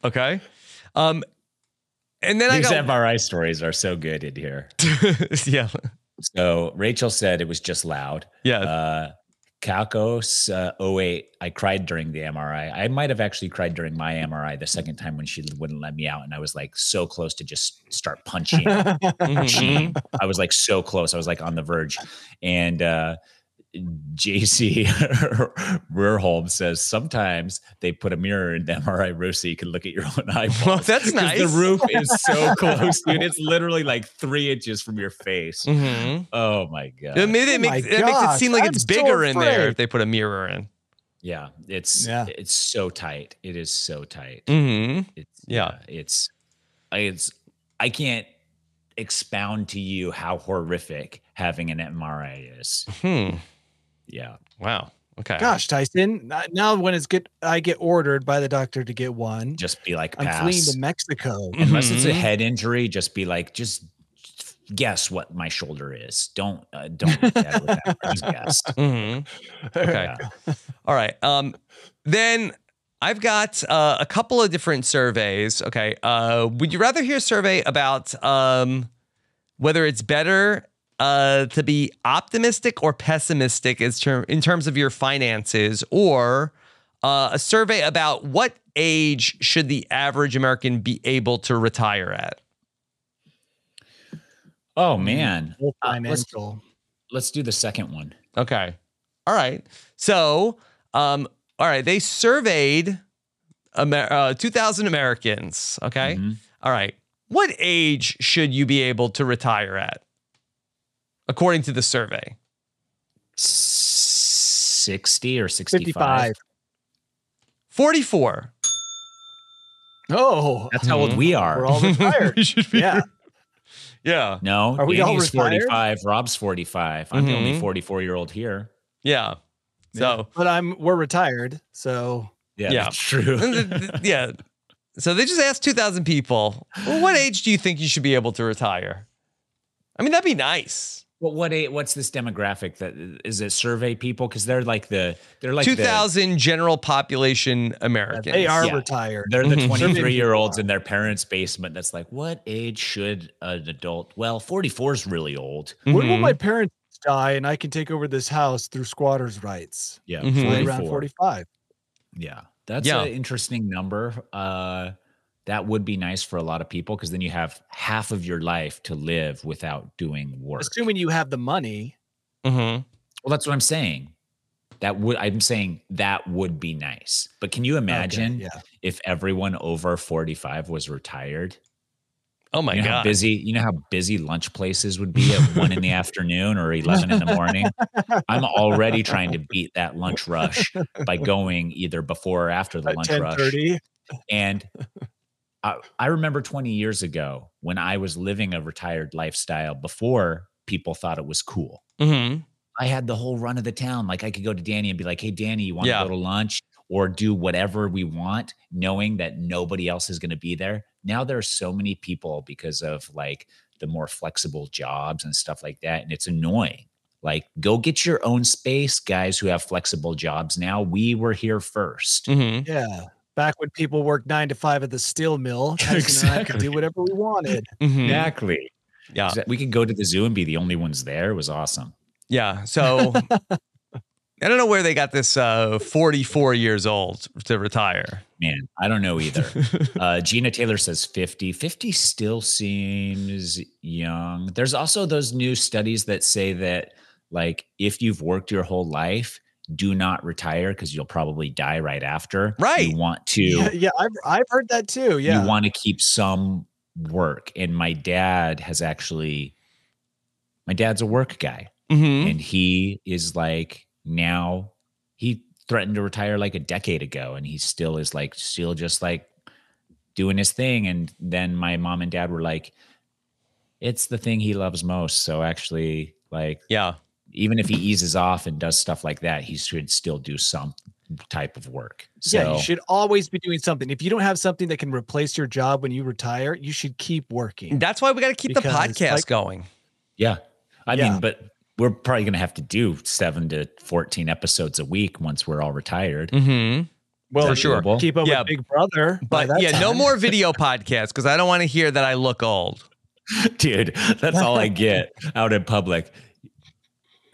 okay. Um, and then These I got MRI stories are so good in here. yeah, So Rachel said it was just loud. yeah, Uh, Calcos uh, 08, I cried during the MRI. I might have actually cried during my MRI the second time when she wouldn't let me out. And I was like so close to just start punching. Mhm. I was like so close. I was like on the verge. And uh, JC Rurholm says sometimes they put a mirror in the MRI room so you can look at your own eyeballs. Well, that's 'Cause nice. The roof is so close, dude. It's literally like three inches from your face. Mhm. Oh my god. Yeah, Maybe Oh it my makes, it makes it seem like I'm it's so bigger in there if they put a mirror in. Yeah, it's Yeah. it's so tight. It is so tight. hmm It's Yeah. it's it's I can't expound to you how horrific having an MRI is. Hmm. Yeah. Wow. Okay. Gosh, Tyson. Now when it's get, I get ordered by the doctor to get one. Just be like I'm fleeing to Mexico. Unless it's a Mhm. head injury, just be like just guess what my shoulder is. Don't uh, don't look at it with that. Just guess. hmm Okay. All right. Um, then I've got uh, a couple of different surveys. Okay. Uh, would you rather hear a survey about um, whether it's better uh, to be optimistic or pessimistic as term, in terms of your finances, or uh, a survey about what age should the average American be able to retire at? Oh man. Full Uh, let's, let's do the second one. Okay. All right. So, um, all right, they surveyed Amer- uh, 2,000 Americans. Okay. Mhm. All right. What age should you be able to retire at, according to the survey? 60 or 65. 55. 44. Oh, That's how old we are. we're all retired. We yeah. Yeah. No, Are we all Danny's retired? 45. Rob's 45. I'm the only Mhm. 44 year old here. Yeah. So, But I'm we're retired, so Yeah, Yeah. that's true. yeah. So they just asked 2,000 people, well, what age do you think you should be able to retire? I mean, that'd be nice. Well, what a, what's this demographic that is it survey people? Because they're like the they're like the- 2,000 general population Americans. they are Yeah. retired. They're the Mhm. 23 year olds in their parents' basement. That's like, what age should an adult? Well, 44 is really old. When will my parents die and I can take over this house through squatters' rights? Yeah, Mhm. Right around 45. Yeah, that's Yeah. an interesting number. Uh, that would be nice for a lot of people because then you have half of your life to live without doing work. Assuming you have the money. Mhm. Well, that's what I'm saying. That would I'm saying that would be nice. But can you imagine yeah. if everyone over 45 was retired? Oh my you know how God. busy you know how busy lunch places would be at one in the afternoon or 11 in the morning i'm already trying to beat that lunch rush by going either before or after the At lunch rush and I, I remember 20 years ago when i was living a retired lifestyle before people thought it was cool Mhm. I had the whole run of the town. Like I could go to Danny and be like, "Hey, Danny, you want to go to lunch or do whatever we want, knowing that nobody else is going to be there." Now there are so many people because of like the more flexible jobs and stuff like that, and it's annoying. Like, go get your own space, guys who have flexible jobs. Now we were here 1st Mhm. Yeah. Back when people worked nine to five at the steel mill, Tyson and I could do whatever we wanted. Mhm. Exactly. Yeah. We could go to the zoo and be the only ones there. It was awesome. Yeah. So I don't know where they got this uh, 44 years old to retire. Man, I don't know either. uh, Gina Taylor says 50. 50 still seems young. There's also those new studies that say that, like, if you've worked your whole life, do not retire because you'll probably die right after. Right. You want to. Yeah, yeah I've, I've heard that too. Yeah. You want to keep some work. And my dad has actually, my dad's a work guy Mhm. and he is like now he threatened to retire like a decade ago and he still is like still just like doing his thing and then my mom and dad were like it's the thing he loves most so actually like Yeah. Even if he eases off and does stuff like that he should still do some type of work so yeah, you should always be doing something. If you don't have something that can replace your job when you retire, you should keep working. That's why we got to keep the podcast like- going. yeah i Yeah. mean but we're probably going to have to do 7 to 14 episodes a week once we're all retired Mm-hmm. Well, For sure. sure. Keep up Yeah, with Big Brother. But that yeah, no more video podcasts because I don't want to hear that I look old. dude that's all i get out in public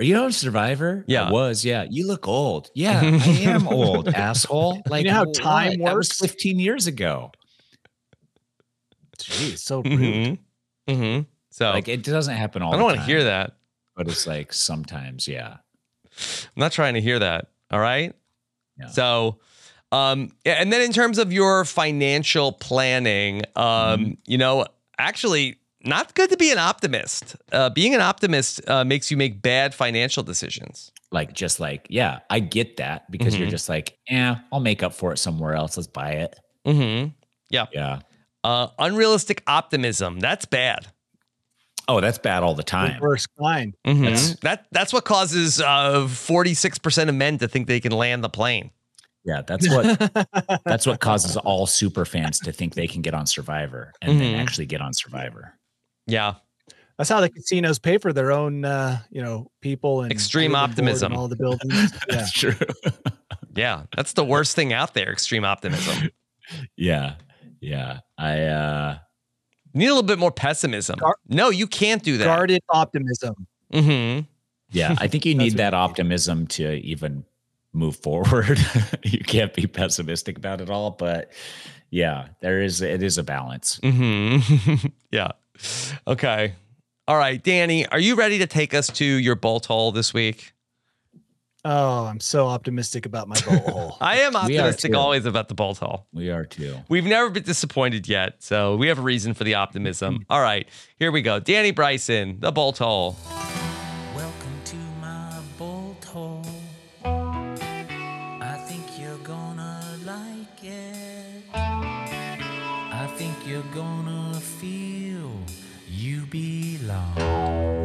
Are you on Survivor? Yeah. I was. Yeah. You look old. Yeah, I am old, asshole. Like know how what? time was works? 15 years ago. Jeez, so rude. hmm Mm-hmm. So Like it doesn't happen all I don't want to hear that. But it's like sometimes, yeah. I'm not trying to hear that. All right. Yeah. So, um, and then in terms of your financial planning, um, Mm-hmm. you know, actually, not good to be an optimist. Uh, being an optimist uh, makes you make bad financial decisions. Like just like, yeah, I get that because you're Mhm. just like, yeah, I'll make up for it somewhere else. Let's buy it. Mm-hmm. Yeah. Yeah. Uh, unrealistic optimism. That's bad. Oh, that's bad all the The time. worst kind. Mhm. That's- that that's what causes uh, 46% of men to think they can land the plane. Yeah, that's what that's what causes all super fans to think they can get on Survivor and then Mhm. actually get on Survivor. Yeah. That's how the casinos pay for their own, uh, you know, people and Extreme live and optimism. all the buildings. Yeah. That's true. Yeah. That's the worst thing out there, extreme optimism. yeah. Yeah. I uh need a little bit more pessimism. Gar- no, you can't do that. Guarded optimism. Mm-hmm. yeah, I think you need that you need. optimism to even move forward. you can't be pessimistic about it all, but yeah, there is it is a balance. hmm yeah. Okay. All right, Danny, are you ready to take us to your bolt hole this week? Oh, I'm so optimistic about my bolt hole. I am optimistic always about the bolt hole. We are too. We've never been disappointed yet, so we have a reason for the optimism. All right, here we go. Danny Bryson, the bolt hole.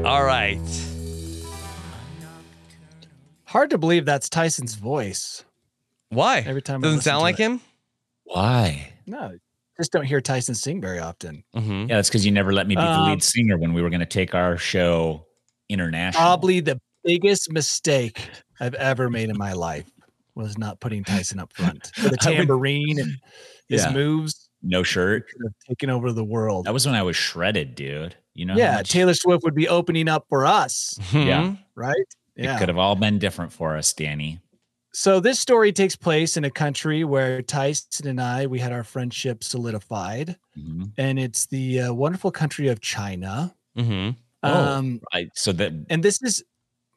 All right. Hard to believe that's Tyson's voice. Why? Every time I Doesn't listen sound to like it. him? Why? No, just don't hear Tyson sing very often. Mm-hmm. Yeah, that's because you never let me be the Um, lead singer when we were going to take our show international. Probably the biggest mistake I've ever made in my life was not putting Tyson up front. With the I would- tambourine and his Yeah. moves no shirt. could have taken over the world. That was when I was shredded, dude. You know, yeah, much- Taylor Swift would be opening up for us, Yeah, right? it could have all been different for us, Danny. So this story takes place in a country where Tyson and I we had our friendship solidified, Mhm. and it's the uh, wonderful country of China. Mm-hmm. Oh, Um, I, so that and this is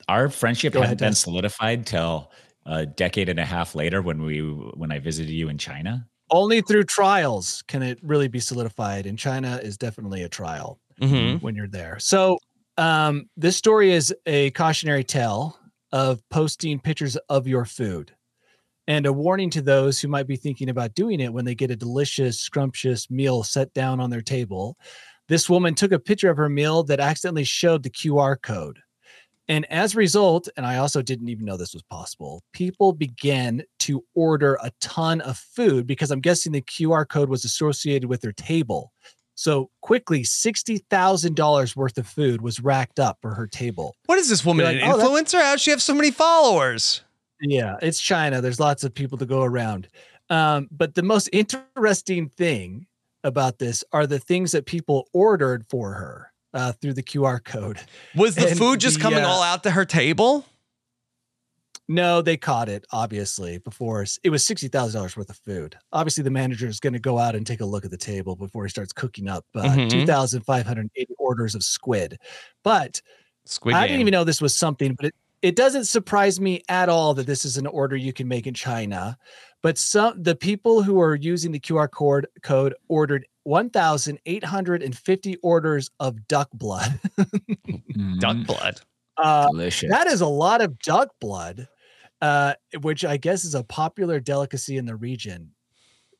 our friendship hadn't ahead, been Tess. solidified till a decade and a half later when we when I visited you in China. only through trials can it really be solidified, and China is definitely a trial. Mm-hmm. when you're there. So um, this story is a cautionary tale of posting pictures of your food and a warning to those who might be thinking about doing it when they get a delicious, scrumptious meal set down on their table. This woman took a picture of her meal that accidentally showed the QR code. And as a result, and I also didn't even know this was possible, people began to order a ton of food because I'm guessing the QR code was associated with their table. So quickly, $60,000 worth of food was racked up for her table. What is this woman, like, an "Oh, influencer? How'd she have so many followers? Yeah, it's China. There's lots of people to go around. Um, but the most interesting thing about this are the things that people ordered for her uh, through the QR code. Was the And food just the, coming uh, all out to her table? No, they caught it obviously before it was sixty thousand dollars worth of food. Obviously, the manager is going to go out and take a look at the table before he starts cooking up uh, Mhm. two thousand five hundred eighty orders of squid. But Squid I Game. didn't even know this was something, but it, it doesn't surprise me at all that this is an order you can make in China. But some the people who are using the QR code code ordered 1,850 orders of duck blood. Duck Mm, blood. Uh, delicious. that is a lot of duck blood, uh, which I guess is a popular delicacy in the region.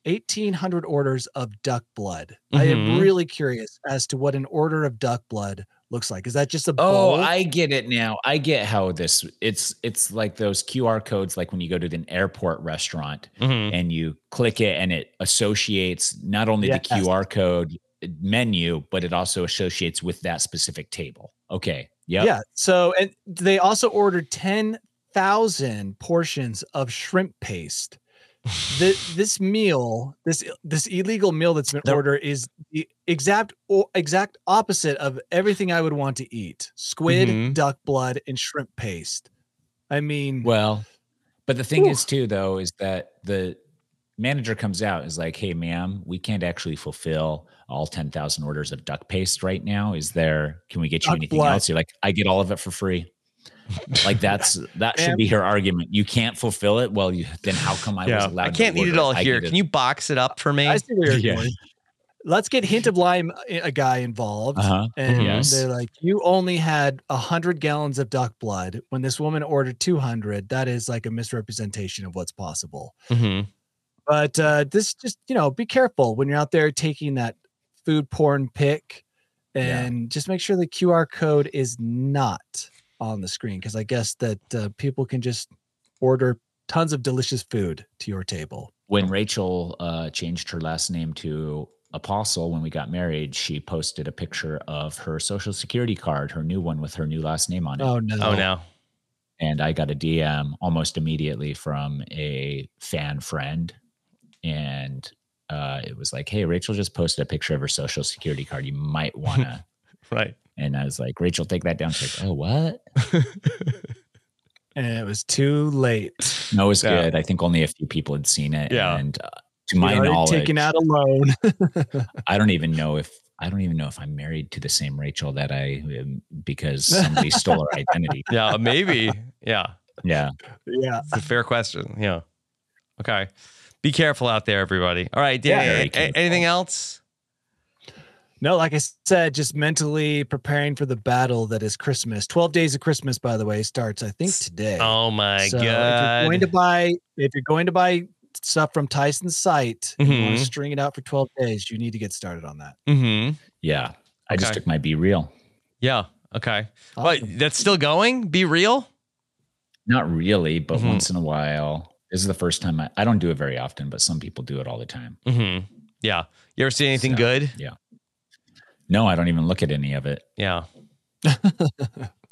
1,800 orders of duck blood. I am Mhm. really curious as to what an order of duck blood looks like. Is that just a Oh. I get it now. I get how this it's it's like those QR codes like when you go to an airport restaurant Mhm. and you click it and it associates not only Yes. the QR code uh, menu, but it also associates with that specific table. Okay. Yep. Yeah. So, and they also ordered 10,000 portions of shrimp paste. the, this meal, this this illegal meal that's been ordered is the exact exact opposite of everything I would want to eat: squid, Mhm. duck blood, and shrimp paste. I mean, Well, but the thing is too, though, is that the manager comes out is like, "Hey, ma'am, we can't actually fulfill all ten thousand orders of duck paste right now. Is there? Can we get you Duck anything blood. else?" You're like, "I get all of it for free." Like that's that should be her argument. You can't fulfill it. Well, you then how come I was allowed? I can't to eat it all I here. Can you box it up for me? I see where you're going. Let's get hint of lime uh, a guy involved. Uh-huh. And Yes. they're like, you only had a hundred gallons of duck blood when this woman ordered 200. That is like a misrepresentation of what's possible. hmm But uh, this just, you know, be careful when you're out there taking that food porn pic Yeah. and just make sure the QR code is not on the screen because I guess that uh, people can just order tons of delicious food to your table. when Rachel uh, changed her last name to Apostol when we got married, she posted a picture of her social security card, her new one with her new last name on it. Oh, no. Oh no. And I got a DM almost immediately from a fan friend. And uh, it was like, hey, Rachel just posted a picture of her social security card. You might want to. Right. And I was like, Rachel, take that down. She's like, oh, what? And it was too late. No, it was Yeah. good. I think only a few people had seen it. Yeah. And uh, to You'd my already knowledge, taken out a loan. I don't even know if I don't even know if I'm married to the same Rachel that I am because somebody stole her identity. Yeah, maybe. Yeah. Yeah. yeah. It's a fair question. Yeah. Okay. Be careful out there, everybody. All right, Yeah, Danny. very a- a- anything else? No, like I said, just mentally preparing for the battle that is Christmas. 12 days of Christmas, by the way, starts, I think, today. Oh my so if you're going to buy if you're going to buy stuff from Tyson's site and you want to string it out for 12 days, you need to get started on that. mm-hmm. Yeah. I just Okay. took my BeReal. Yeah. Okay. Awesome. But that's still going? BeReal? Not really, but Mhm. once in a while. This is the first time I, I don't do it very often, but some people do it all the time. Mm-hmm. Yeah. You ever see anything So, good? Yeah. No, I don't even look at any of it. Yeah. you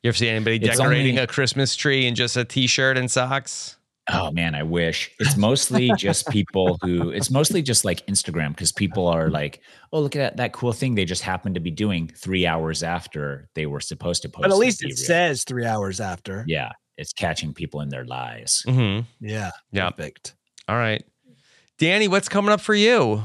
ever see anybody It's decorating only- a Christmas tree in just a t-shirt and socks? Oh man, I wish. It's mostly just people who it's mostly just like Instagram because people are like, oh, look at that, that cool thing they just happened to be doing three hours after they were supposed to post. But at least it says three hours after. Yeah. It's catching people in their lies. Mm-hmm. Yeah. Yeah. Perfect. All right. Danny, what's coming up for you?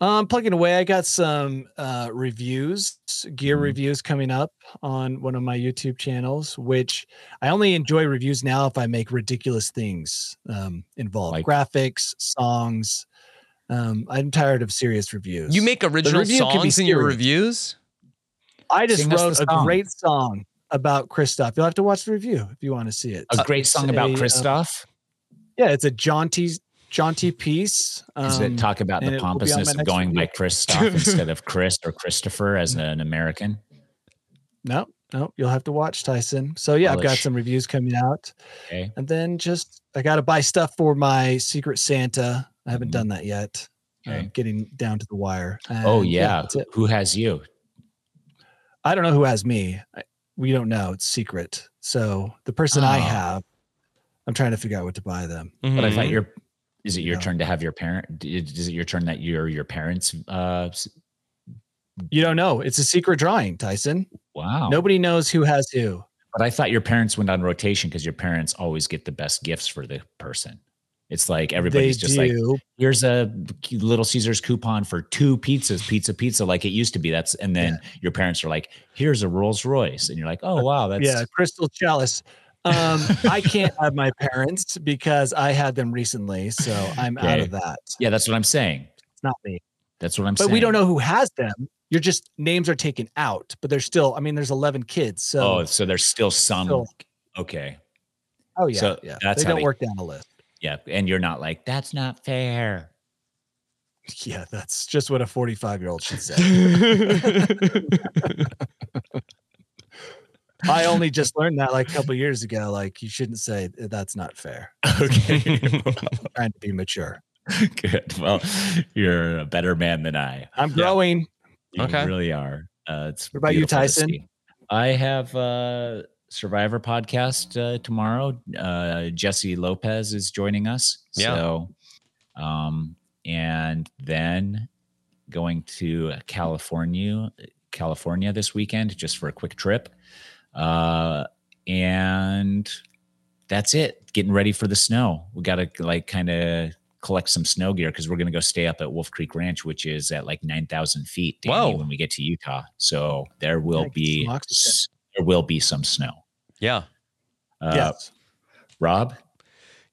Um, plugging away. I got some uh, reviews, gear Mhm. reviews coming up on one of my YouTube channels, which I only enjoy reviews now if I make ridiculous things um, involved, Like- graphics, songs. Um, I'm tired of serious reviews. You make original review can be songs in your serious. reviews? I just Sing wrote a great song about Christoph. You'll have to watch the review if you want to see it. A great It's song about a, uh, Christoph. yeah, it's a jaunty, jaunty piece. Is um, it talk about the it will be on my pompousness of next going by review. Christoph instead of Chris or Christopher as an American? No, no, you'll have to watch Tyson. So yeah, I've got some reviews coming out. Okay. And then just I gotta buy stuff for my Secret Santa. I haven't Mhm. done that yet. Uh, Okay. getting down to the wire. Oh And, yeah. Who has you? I don't know who has me. I, we don't know. It's secret. So the person I Oh. have, I'm trying to figure out what to buy them. But I thought your is it your No. turn to have your parent? Is it your turn that your your parents? Uh, You don't know. It's a secret drawing, Tyson. wow. Nobody knows who has who. But I thought your parents went on rotation because your parents always get the best gifts for the person. It's like everybody's they just like, here's a Little Caesars coupon for two pizzas, pizza, pizza, like it used to be. That's and then your parents are like, here's a Rolls Royce, and you're like, oh wow, that's yeah, crystal chalice. Um, I can't have my parents because I had them recently, so I'm out of that. yeah, that's what I'm saying. It's not me. That's what I'm but saying. But we don't know who has them. You're just names are taken out, but there's still. I mean, there's 11 kids, so Oh, so there's still some. Still. Okay, oh yeah, so yeah. that's they don't they- work down the list. yeah, and you're not like that's not fair. Yeah, that's just what a 45 year old should say. I only just learned that like a couple years ago. Like you shouldn't say that's not fair. Okay, trying to be mature. good. Well, you're a better man than I. I'm growing. You Okay. really are. Uh, it's What about you, Tyson? I have uh, Survivor podcast uh, tomorrow. Uh, Jesse Lopez is joining us. Yeah. So, um, and then going to California, California this weekend just for a quick trip. Uh, and that's it. Getting ready for the snow. We got to like kind of collect some snow gear because we're going to go stay up at Wolf Creek Ranch, which is at like 9,000 feet Danny, Whoa. when we get to Utah. So there will Yeah, be s- there will be some snow. Yeah. Uh, yes. Rob,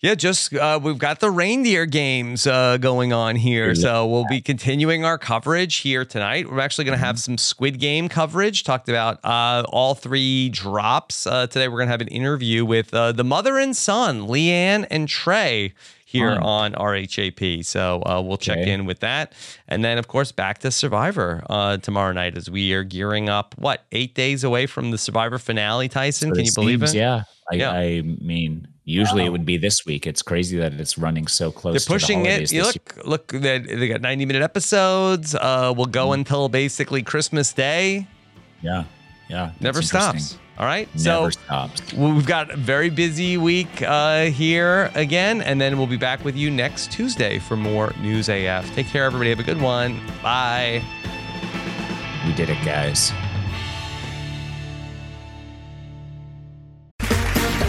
Yeah, just uh, we've got the reindeer games uh, going on here. So we'll be continuing our coverage here tonight. We're actually going to have some Squid Game coverage. Talked about uh, all three drops. Uh, today we're going to have an interview with uh, the mother and son, Leanne and Trey, here Fun. on RHAP. So uh, we'll check Okay. in with that. And then, of course, back to Survivor uh, tomorrow night as we are gearing up, what, eight days away from the Survivor finale, Tyson? Can you believe seems- it? Yeah. I, Yeah. I mean, usually it would be this week. It's crazy that it's running so close. They're to the pushing it. You this look, look. They, they got ninety minute episodes. Uh, will go Mm-hmm. until basically Christmas Day. Yeah. Yeah. Never stops. All right. Never so stops. we've got a very busy week uh, here again, and then we'll be back with you next Tuesday for more News AF. Take care, everybody. Have a good one. Bye. We did it, guys.